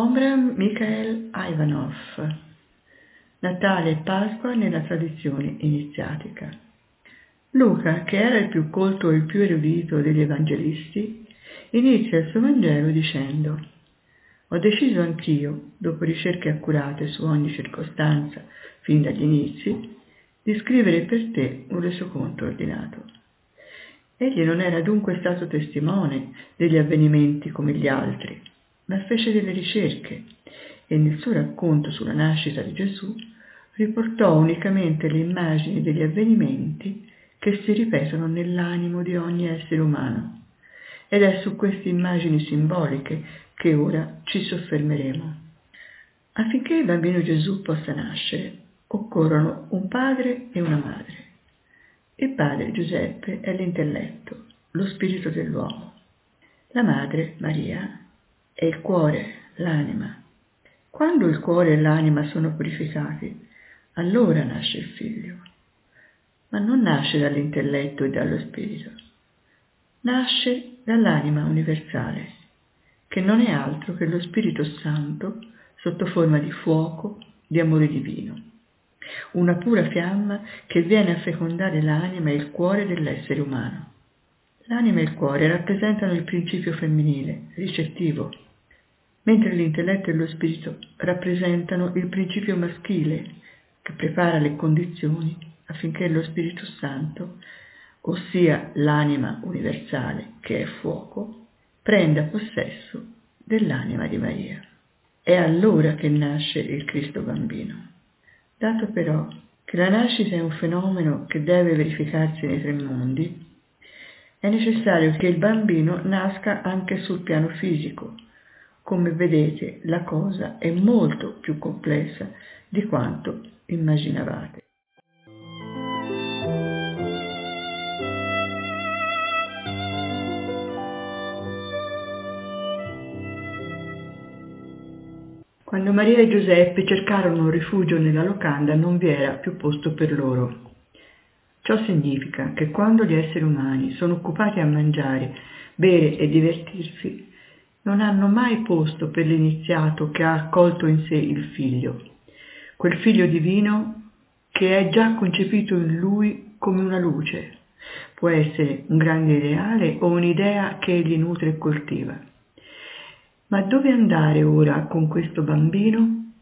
Omram Mikhail Ivanov. Natale e Pasqua nella tradizione iniziatica. Luca, che era il più colto e il più erudito degli evangelisti, inizia il suo Vangelo dicendo Ho deciso anch'io, dopo ricerche accurate su ogni circostanza fin dagli inizi, di scrivere per te un resoconto ordinato. Egli non era dunque stato testimone degli avvenimenti come gli altri, ma fece delle ricerche e nel suo racconto sulla nascita di Gesù riportò unicamente le immagini degli avvenimenti che si ripetono nell'animo di ogni essere umano. Ed è su queste immagini simboliche che ora ci soffermeremo. Affinché il bambino Gesù possa nascere, occorrono un padre e una madre. Il padre Giuseppe è l'intelletto, lo spirito dell'uomo. La madre, Maria, è il cuore, l'anima. Quando il cuore e l'anima sono purificati, allora nasce il figlio. Ma non nasce dall'intelletto e dallo spirito. Nasce dall'anima universale, che non è altro che lo Spirito Santo sotto forma di fuoco, di amore divino una pura fiamma che viene a fecondare l'anima e il cuore dell'essere umano. L'anima e il cuore rappresentano il principio femminile, ricettivo, mentre l'intelletto e lo spirito rappresentano il principio maschile, che prepara le condizioni affinché lo Spirito Santo, ossia l'anima universale che è fuoco, prenda possesso dell'anima di Maria. È allora che nasce il Cristo bambino. Dato però che la nascita è un fenomeno che deve verificarsi nei tre mondi, è necessario che il bambino nasca anche sul piano fisico. Come vedete, la cosa è molto più complessa di quanto immaginavate. Quando Maria e Giuseppe cercarono un rifugio nella locanda non vi era più posto per loro. Ciò significa che quando gli esseri umani sono occupati a mangiare, bere e divertirsi, non hanno mai posto per l'iniziato che ha accolto in sé il figlio, quel figlio divino che è già concepito in lui come una luce. Può essere un grande ideale o un'idea che egli nutre e coltiva. Ma dove andare ora con questo bambino?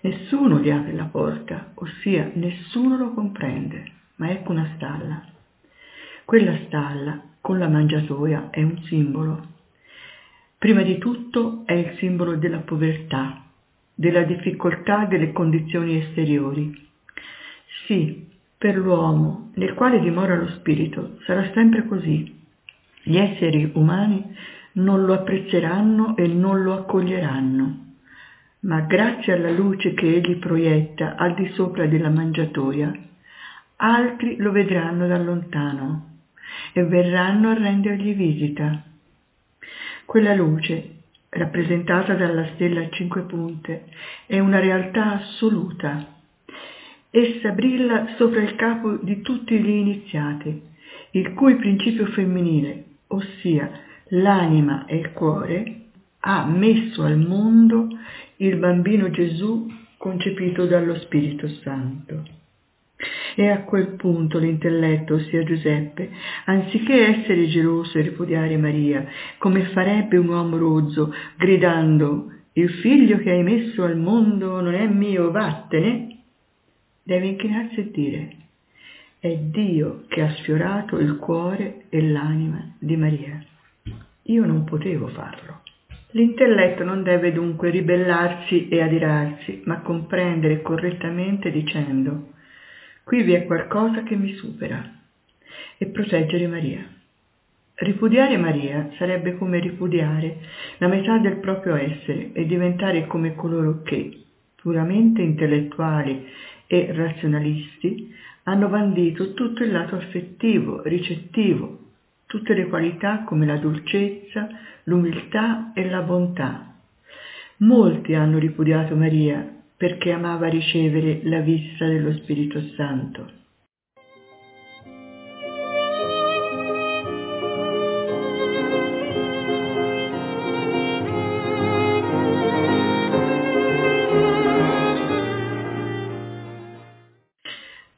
Nessuno gli apre la porta, ossia nessuno lo comprende, ma ecco una stalla. Quella stalla con la mangiatoia è un simbolo. Prima di tutto è il simbolo della povertà, della difficoltà delle condizioni esteriori. Sì, per l'uomo, nel quale dimora lo spirito, sarà sempre così. Gli esseri umani non lo apprezzeranno e non lo accoglieranno. Ma grazie alla luce che egli proietta al di sopra della mangiatoia, altri lo vedranno da lontano e verranno a rendergli visita. Quella luce, rappresentata dalla stella a cinque punte, è una realtà assoluta. Essa brilla sopra il capo di tutti gli iniziati, il cui principio femminile, ossia l'anima e il cuore, ha messo al mondo il bambino Gesù concepito dallo Spirito Santo. E a quel punto l'intelletto, ossia Giuseppe, anziché essere geloso e ripudiare Maria, come farebbe un uomo rozzo, gridando il figlio che hai messo al mondo non è mio, vattene, deve inchinarsi e dire è Dio che ha sfiorato il cuore e l'anima di Maria. Io non potevo farlo. L'intelletto non deve dunque ribellarsi e adirarsi, ma comprendere correttamente dicendo qui vi è qualcosa che mi supera e proteggere Maria. Ripudiare Maria sarebbe come ripudiare la metà del proprio essere e diventare come coloro che, puramente intellettuali e razionalisti, hanno bandito tutto il lato affettivo, ricettivo, tutte le qualità come la dolcezza, l'umiltà e la bontà. Molti hanno ripudiato Maria perché amava ricevere la vista dello Spirito Santo.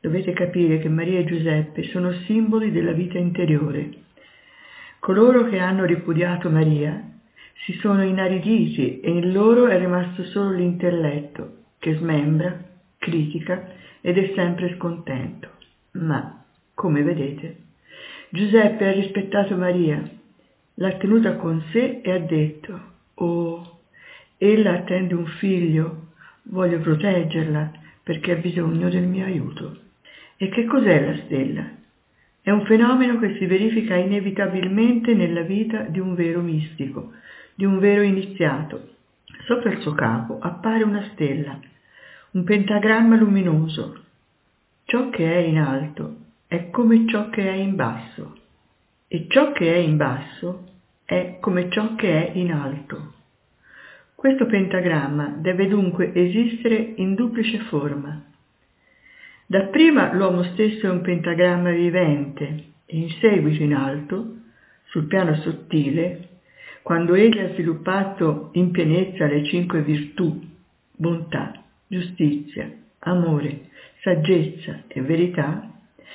Dovete capire che Maria e Giuseppe sono simboli della vita interiore. Coloro che hanno ripudiato Maria si sono inariditi e in loro è rimasto solo l'intelletto, che smembra, critica ed è sempre scontento. Ma, come vedete, Giuseppe ha rispettato Maria, l'ha tenuta con sé e ha detto, oh, ella attende un figlio, voglio proteggerla perché ha bisogno del mio aiuto. E che cos'è la stella? È un fenomeno che si verifica inevitabilmente nella vita di un vero mistico, di un vero iniziato. Sopra il suo capo appare una stella, un pentagramma luminoso. Ciò che è in alto è come ciò che è in basso e ciò che è in basso è come ciò che è in alto. Questo pentagramma deve dunque esistere in duplice forma. Dapprima l'uomo stesso è un pentagramma vivente e in seguito in alto, sul piano sottile, quando egli ha sviluppato in pienezza le cinque virtù, bontà, giustizia, amore, saggezza e verità,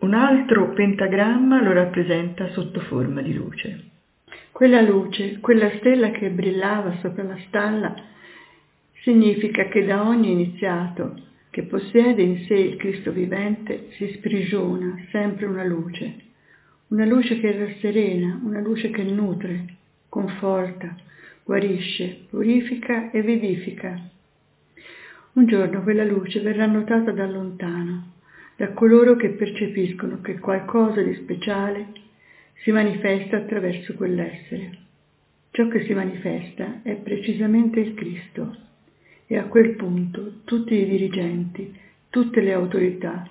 un altro pentagramma lo rappresenta sotto forma di luce. Quella luce, quella stella che brillava sopra la stalla, significa che da ogni iniziato che possiede in sé il Cristo vivente si sprigiona sempre una luce, una luce che rasserena, una luce che nutre, conforta, guarisce, purifica e vivifica. Un giorno quella luce verrà notata da lontano, da coloro che percepiscono che qualcosa di speciale si manifesta attraverso quell'essere. Ciò che si manifesta è precisamente il Cristo e a quel punto tutti i dirigenti, tutte le autorità,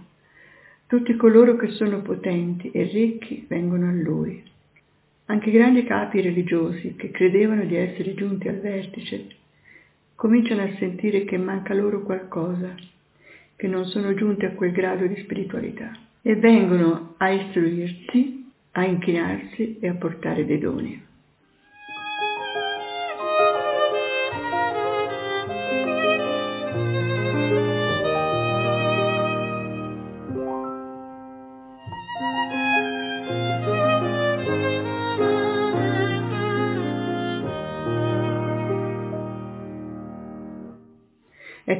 tutti coloro che sono potenti e ricchi vengono a Lui. Anche i grandi capi religiosi che credevano di essere giunti al vertice cominciano a sentire che manca loro qualcosa che non sono giunti a quel grado di spiritualità e vengono a istruirsi, a inchinarsi e a portare dei doni.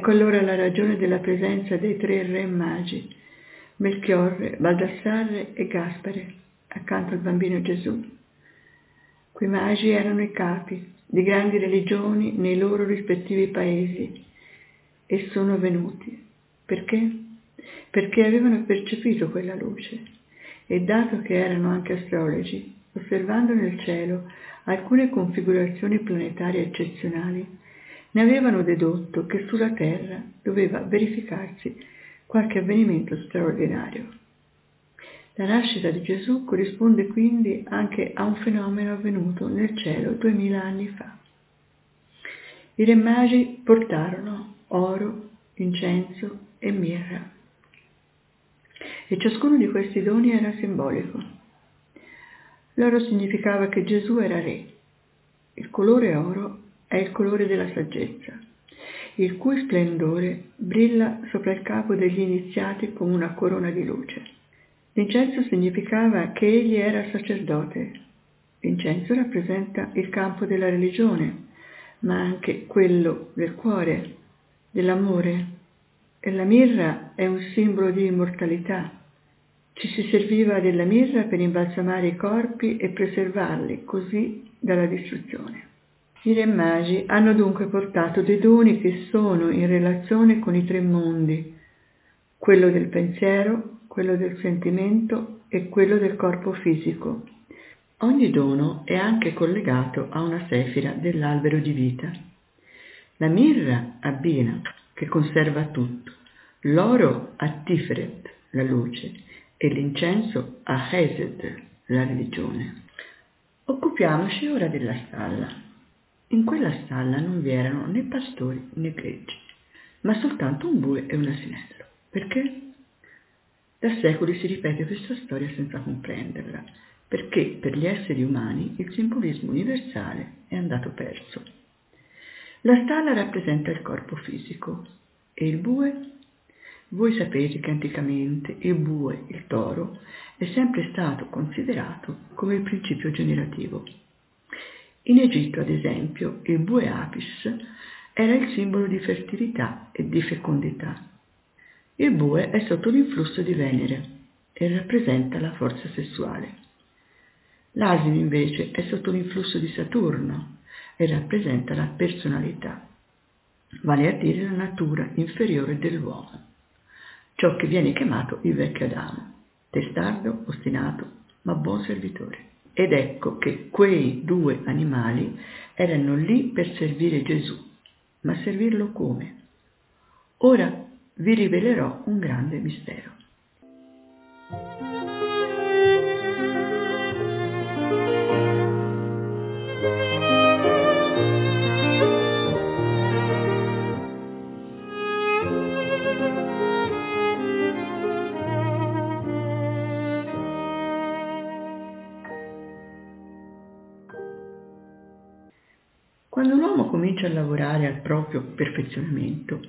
Ecco allora la ragione della presenza dei tre re magi, Melchiorre, Baldassarre e Gaspare, accanto al bambino Gesù. Quei magi erano i capi di grandi religioni nei loro rispettivi paesi e sono venuti. Perché? Perché avevano percepito quella luce e dato che erano anche astrologi, osservando nel cielo alcune configurazioni planetarie eccezionali, ne avevano dedotto che sulla terra doveva verificarsi qualche avvenimento straordinario. La nascita di Gesù corrisponde quindi anche a un fenomeno avvenuto nel cielo duemila anni fa. I re magi portarono oro, incenso e mirra e ciascuno di questi doni era simbolico. L'oro significava che Gesù era re, il colore oro è il colore della saggezza, il cui splendore brilla sopra il capo degli iniziati come una corona di luce. L'incenso significava che egli era sacerdote. L'incenso rappresenta il campo della religione, ma anche quello del cuore, dell'amore. E la mirra è un simbolo di immortalità. Ci si serviva della mirra per imbalsamare i corpi e preservarli così dalla distruzione. I re magi hanno dunque portato dei doni che sono in relazione con i tre mondi, quello del pensiero, quello del sentimento e quello del corpo fisico. Ogni dono è anche collegato a una sefira dell'albero di vita. La mirra a Bina, che conserva tutto, l'oro a Tiferet, la luce, e l'incenso a Hesed, la religione. Occupiamoci ora della stalla. In quella stalla non vi erano né pastori né greggi, ma soltanto un bue e un asinello. Perché? Da secoli si ripete questa storia senza comprenderla, perché per gli esseri umani il simbolismo universale è andato perso. La stalla rappresenta il corpo fisico e il bue Voi sapete che anticamente il bue, il toro, è sempre stato considerato come il principio generativo. In Egitto, ad esempio, il bue apis era il simbolo di fertilità e di fecondità. Il bue è sotto l'influsso di Venere e rappresenta la forza sessuale. L'asino invece è sotto l'influsso di Saturno e rappresenta la personalità, vale a dire la natura inferiore dell'uomo, ciò che viene chiamato il vecchio Adamo, testardo, ostinato, ma buon servitore. Ed ecco che quei due animali erano lì per servire Gesù, ma servirlo come? Ora vi rivelerò un grande mistero. Quando l'uomo comincia a lavorare al proprio perfezionamento,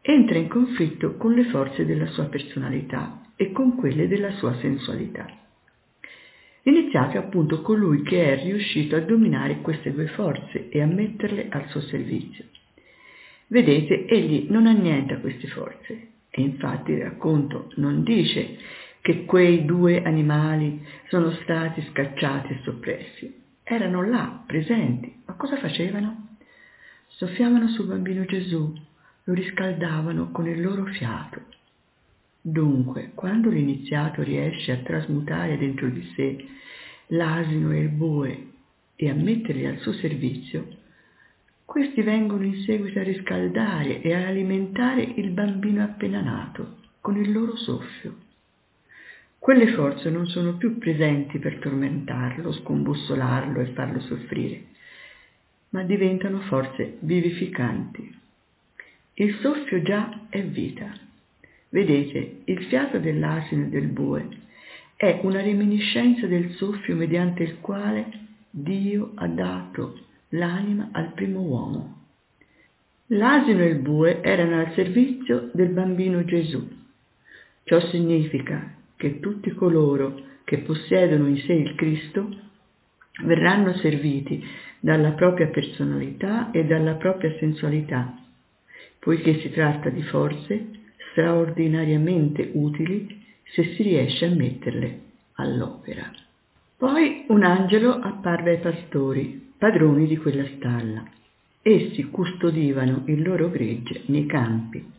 entra in conflitto con le forze della sua personalità e con quelle della sua sensualità. L'iniziato è appunto colui che è riuscito a dominare queste due forze e a metterle al suo servizio. Vedete, egli non ha niente a queste forze e infatti il racconto non dice che quei due animali sono stati scacciati e soppressi, erano là, presenti, ma cosa facevano? Soffiavano sul bambino Gesù, lo riscaldavano con il loro fiato. Dunque, quando l'iniziato riesce a trasmutare dentro di sé l'asino e il bue e a metterli al suo servizio, questi vengono in seguito a riscaldare e a alimentare il bambino appena nato con il loro soffio. Quelle forze non sono più presenti per tormentarlo, scombussolarlo e farlo soffrire, ma diventano forze vivificanti. Il soffio già è vita. Vedete, il fiato dell'asino e del bue è una reminiscenza del soffio mediante il quale Dio ha dato l'anima al primo uomo. L'asino e il bue erano al servizio del bambino Gesù. Ciò significa che tutti coloro che possiedono in sé il Cristo verranno serviti dalla propria personalità e dalla propria sensualità, poiché si tratta di forze straordinariamente utili se si riesce a metterle all'opera. Poi un angelo apparve ai pastori, padroni di quella stalla. Essi custodivano il loro gregge nei campi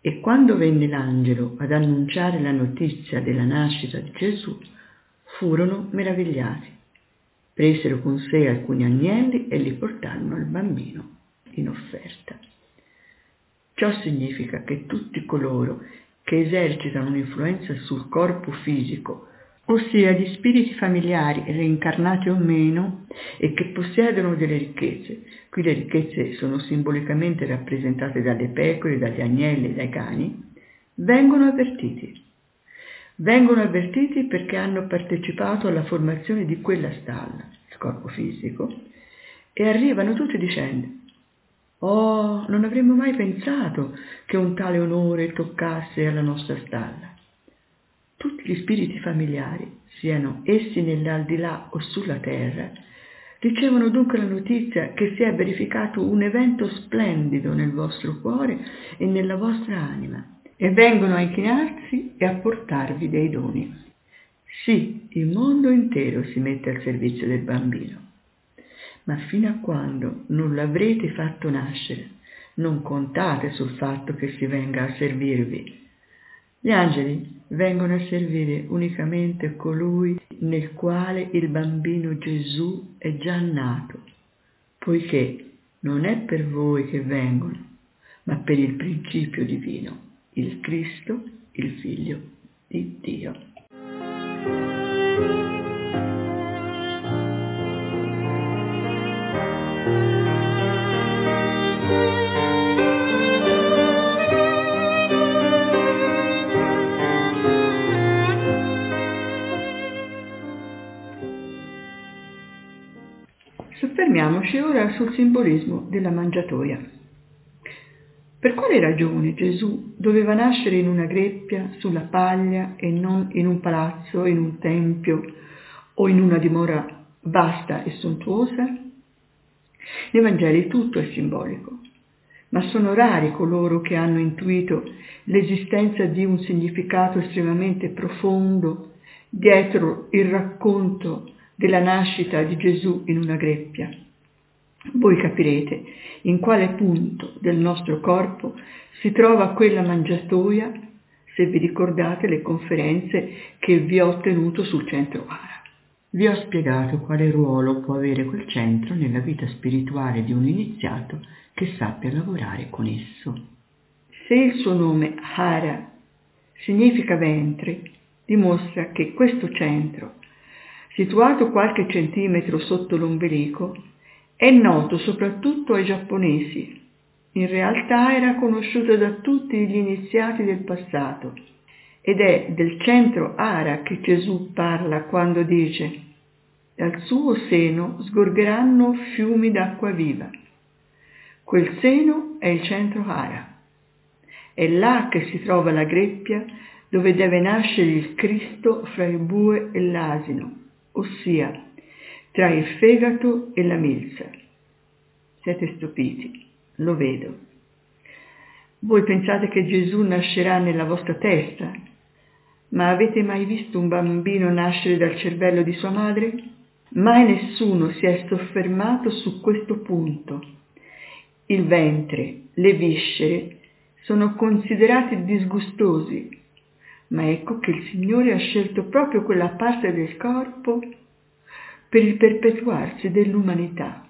e quando venne l'angelo ad annunciare la notizia della nascita di Gesù, furono meravigliati. Presero con sé alcuni agnelli e li portarono al bambino in offerta. Ciò significa che tutti coloro che esercitano un'influenza sul corpo fisico ossia di spiriti familiari reincarnati o meno e che possiedono delle ricchezze. Qui le ricchezze sono simbolicamente rappresentate dalle pecore, dagli agnelli, dai cani, vengono avvertiti. Vengono avvertiti perché hanno partecipato alla formazione di quella stalla, il corpo fisico, e arrivano tutti dicendo Oh, non avremmo mai pensato che un tale onore toccasse alla nostra stalla. Tutti gli spiriti familiari, siano essi nell'aldilà o sulla terra, ricevono dunque la notizia che si è verificato un evento splendido nel vostro cuore e nella vostra anima e vengono a inchinarsi e a portarvi dei doni. Sì, il mondo intero si mette al servizio del bambino, ma fino a quando non l'avrete fatto nascere, non contate sul fatto che si venga a servirvi. Gli angeli vengono a servire unicamente colui nel quale il bambino Gesù è già nato, poiché non è per voi che vengono, ma per il principio divino, il Cristo, il Figlio di Dio. Soffermiamoci ora sul simbolismo della mangiatoia. Per quale ragione Gesù doveva nascere in una greppia sulla paglia e non in un palazzo, in un tempio o in una dimora vasta e sontuosa? Nei Vangeli tutto è simbolico, ma sono rari coloro che hanno intuito l'esistenza di un significato estremamente profondo dietro il racconto della nascita di Gesù in una greppia. Voi capirete in quale punto del nostro corpo si trova quella mangiatoia se vi ricordate le conferenze che vi ho tenuto sul centro Ara. Vi ho spiegato quale ruolo può avere quel centro nella vita spirituale di un iniziato che sappia lavorare con esso. Se il suo nome Hara significa ventre, dimostra che questo centro, situato qualche centimetro sotto l'ombelico, è noto soprattutto ai giapponesi. In realtà era conosciuto da tutti gli iniziati del passato ed è del centro Ara che Gesù parla quando dice dal suo seno sgorgeranno fiumi d'acqua viva. Quel seno è il centro Ara. È là che si trova la greppia dove deve nascere il Cristo fra il bue e l'asino, ossia tra il fegato e la milza. Siete stupiti, lo vedo. Voi pensate che Gesù nascerà nella vostra testa, ma avete mai visto un bambino nascere dal cervello di sua madre? Mai nessuno si è soffermato su questo punto. Il ventre, le viscere sono considerati disgustosi, ma ecco che il Signore ha scelto proprio quella parte del corpo per il perpetuarsi dell'umanità.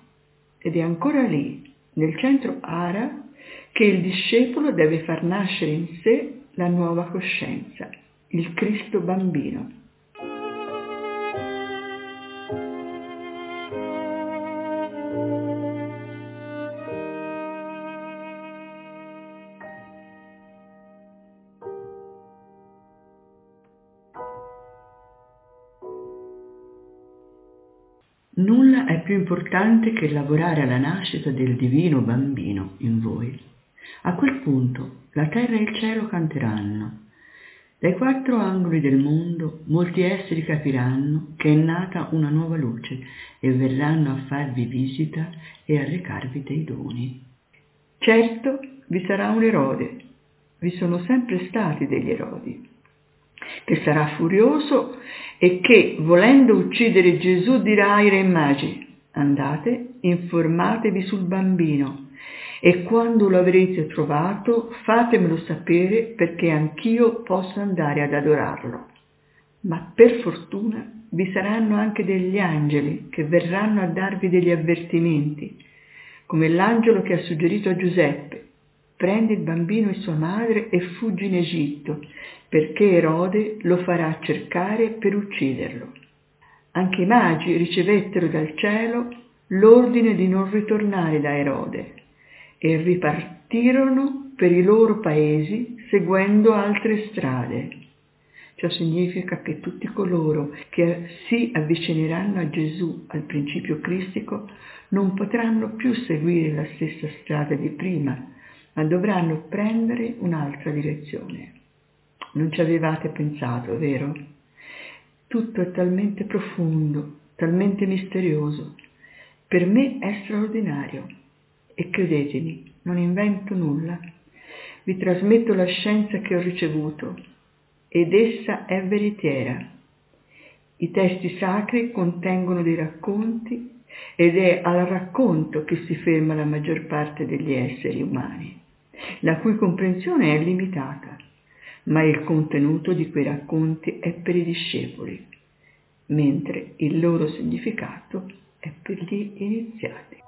Ed è ancora lì, nel centro Ara, che il discepolo deve far nascere in sé la nuova coscienza il Cristo bambino. Importante che lavorare alla nascita del divino bambino in voi. A quel punto la terra e il cielo canteranno dai quattro angoli del mondo molti esseri capiranno che è nata una nuova luce e verranno a farvi visita e a recarvi dei doni. Certo vi sarà un Erode, vi sono sempre stati degli Erodi, che sarà furioso e che, volendo uccidere Gesù, dirà ai re magi, andate, informatevi sul bambino e quando lo avrete trovato fatemelo sapere perché anch'io possa andare ad adorarlo. Ma per fortuna vi saranno anche degli angeli che verranno a darvi degli avvertimenti, come l'angelo che ha suggerito a Giuseppe, prendi il bambino e sua madre e fuggi in Egitto, perché Erode lo farà cercare per ucciderlo. Anche i magi ricevettero dal cielo l'ordine di non ritornare da Erode, e ripartirono per i loro paesi seguendo altre strade. Ciò significa che tutti coloro che si avvicineranno a Gesù, al principio cristico, non potranno più seguire la stessa strada di prima, ma dovranno prendere un'altra direzione. Non ci avevate pensato, vero? Tutto è talmente profondo, talmente misterioso. Per me è straordinario. E credetemi, non invento nulla. Vi trasmetto la scienza che ho ricevuto ed essa è veritiera. I testi sacri contengono dei racconti ed è al racconto che si ferma la maggior parte degli esseri umani, la cui comprensione è limitata, ma il contenuto di quei racconti è per i discepoli, mentre il loro significato è per gli iniziati.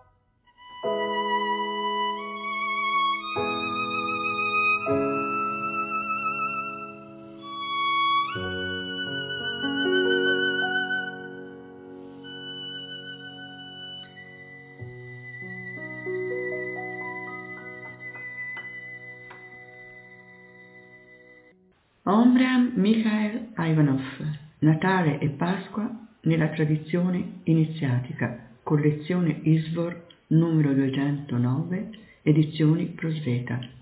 Mikhail Ivanov, Natale e Pasqua nella tradizione iniziatica, collezione Isvor numero 209, edizioni Prosveta.